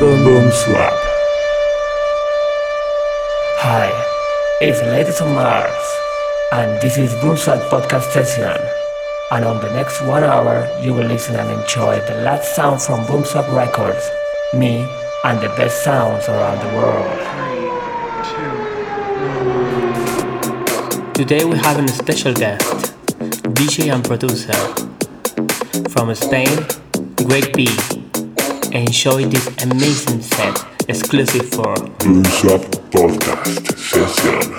Boom Boom Swap. Hi, it's Lady on Mars, and this is Boom Swap Podcast Session. And on the next one hour, you will listen and enjoy the last sound from Boom Swap Records, me, and the best sounds around the world. Today we have a special guest, DJ and producer from Spain, Greg B enjoy this amazing set exclusive for Boom Swap Podcast Session.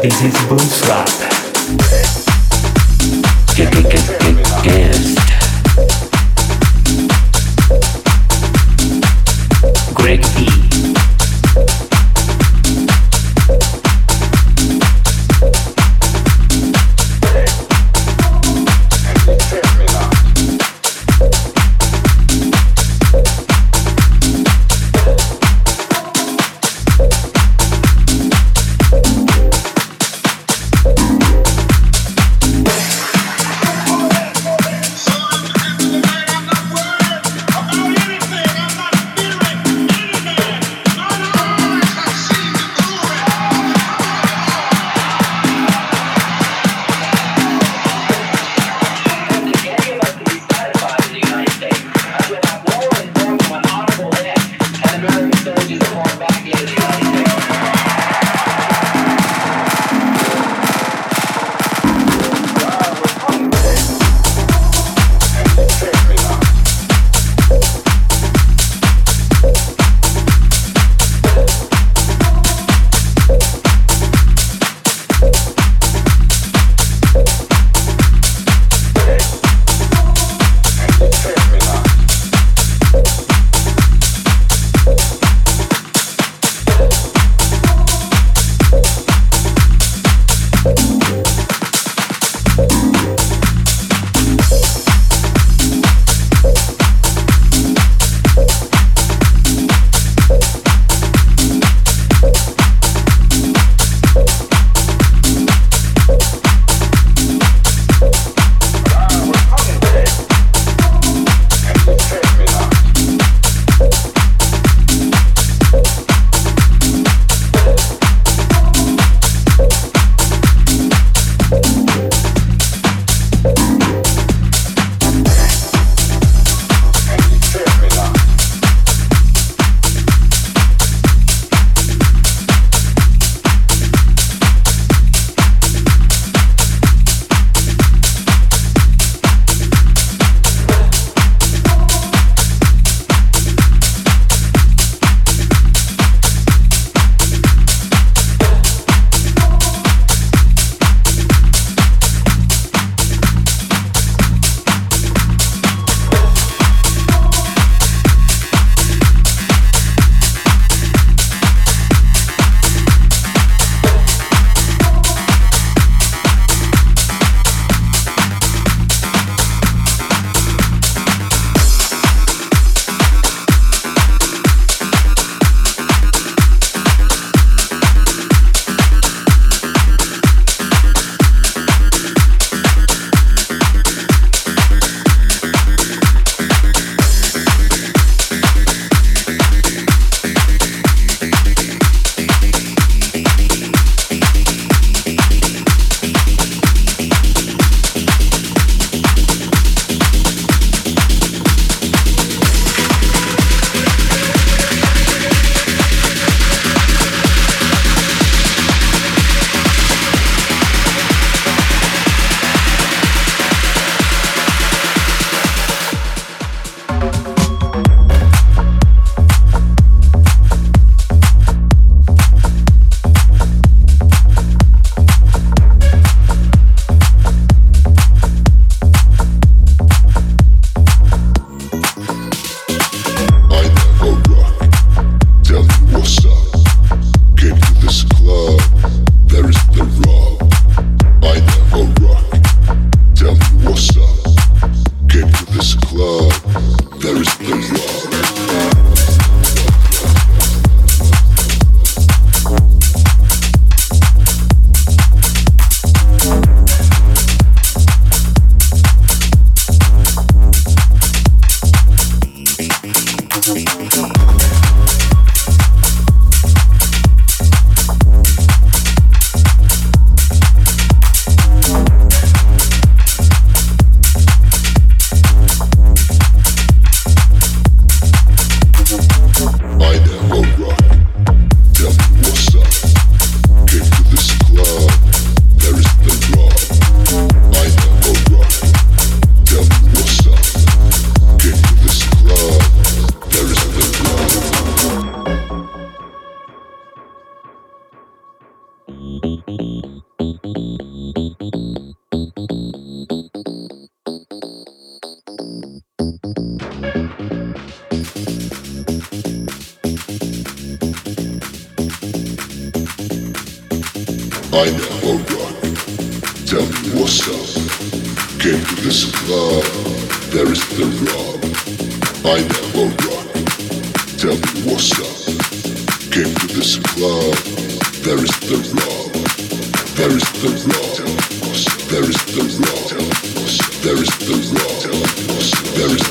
This is Boom Swap. Guest.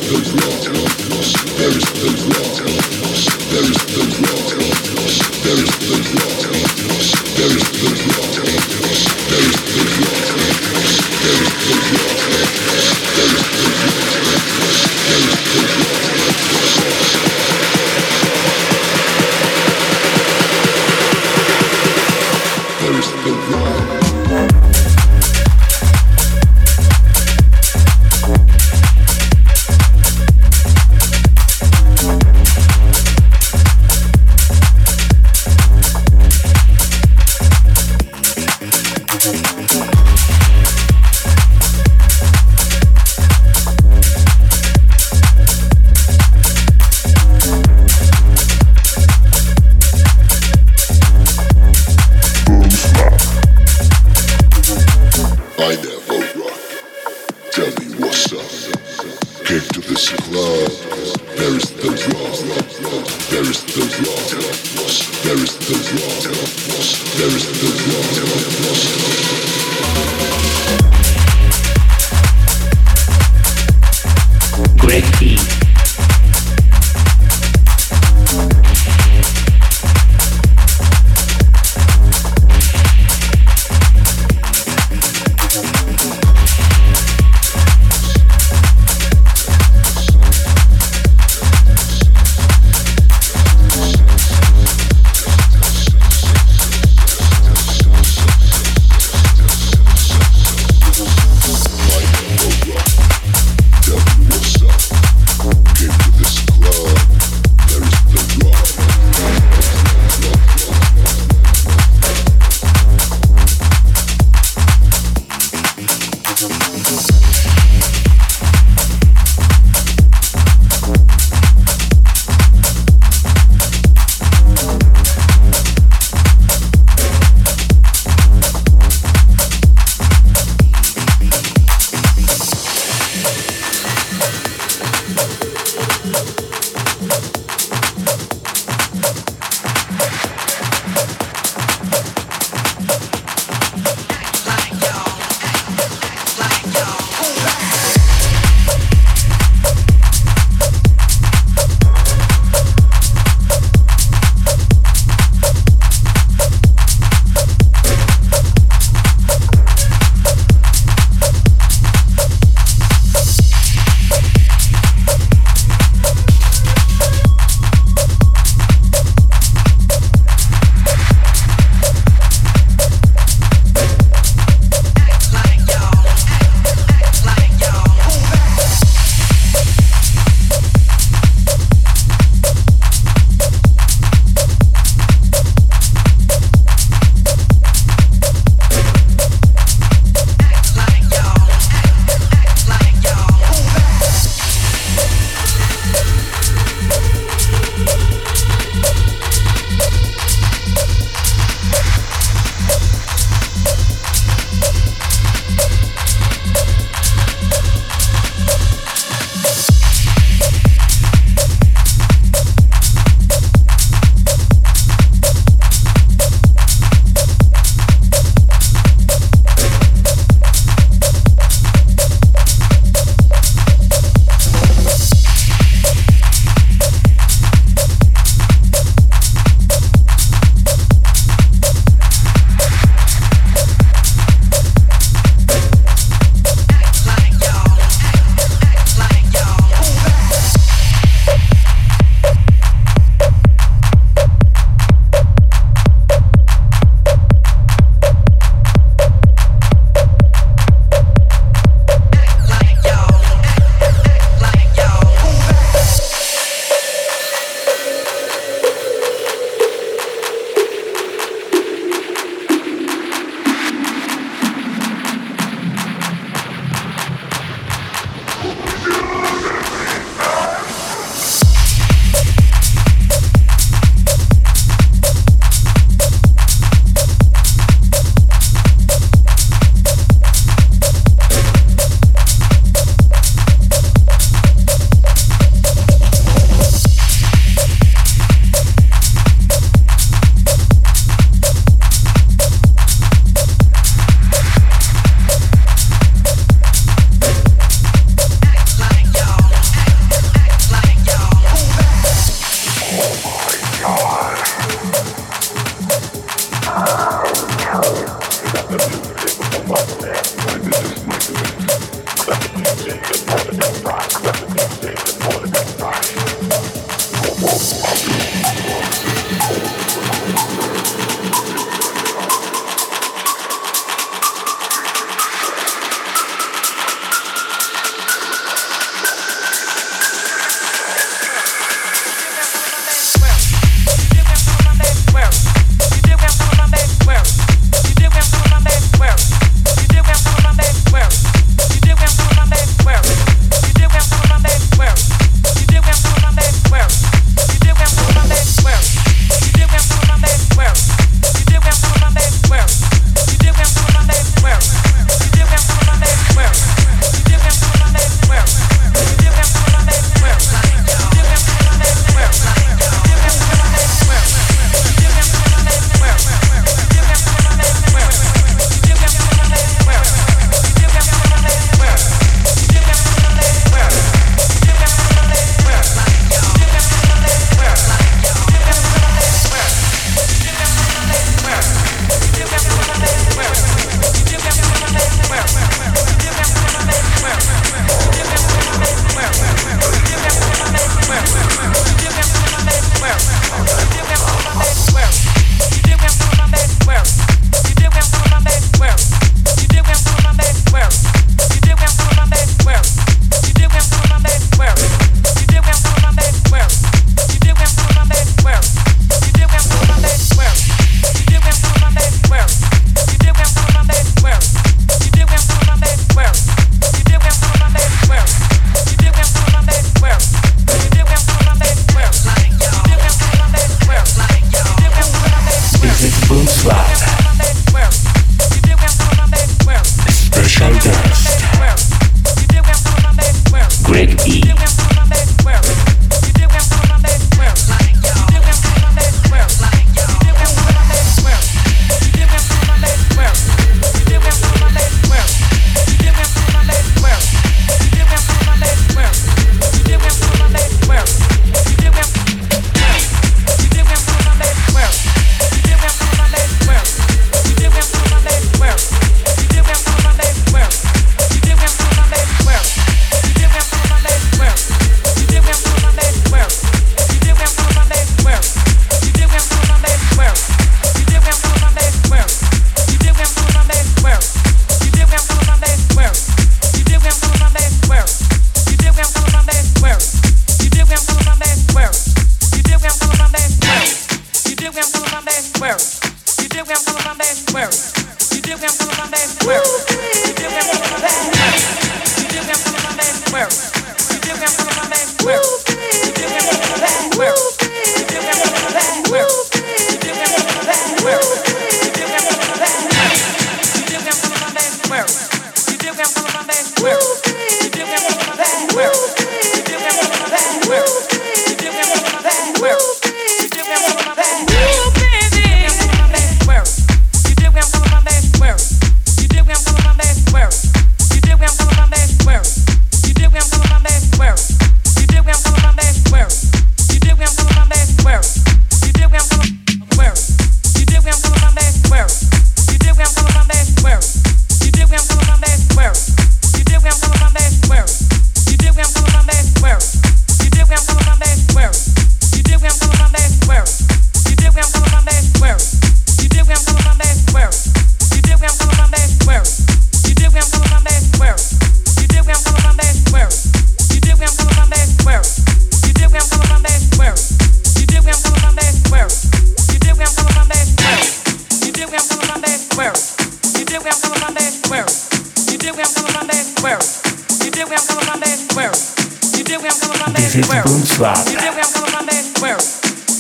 There is no loss. There is no loss.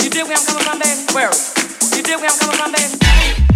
You did we on coming Monday? Where? You did we on coming Monday?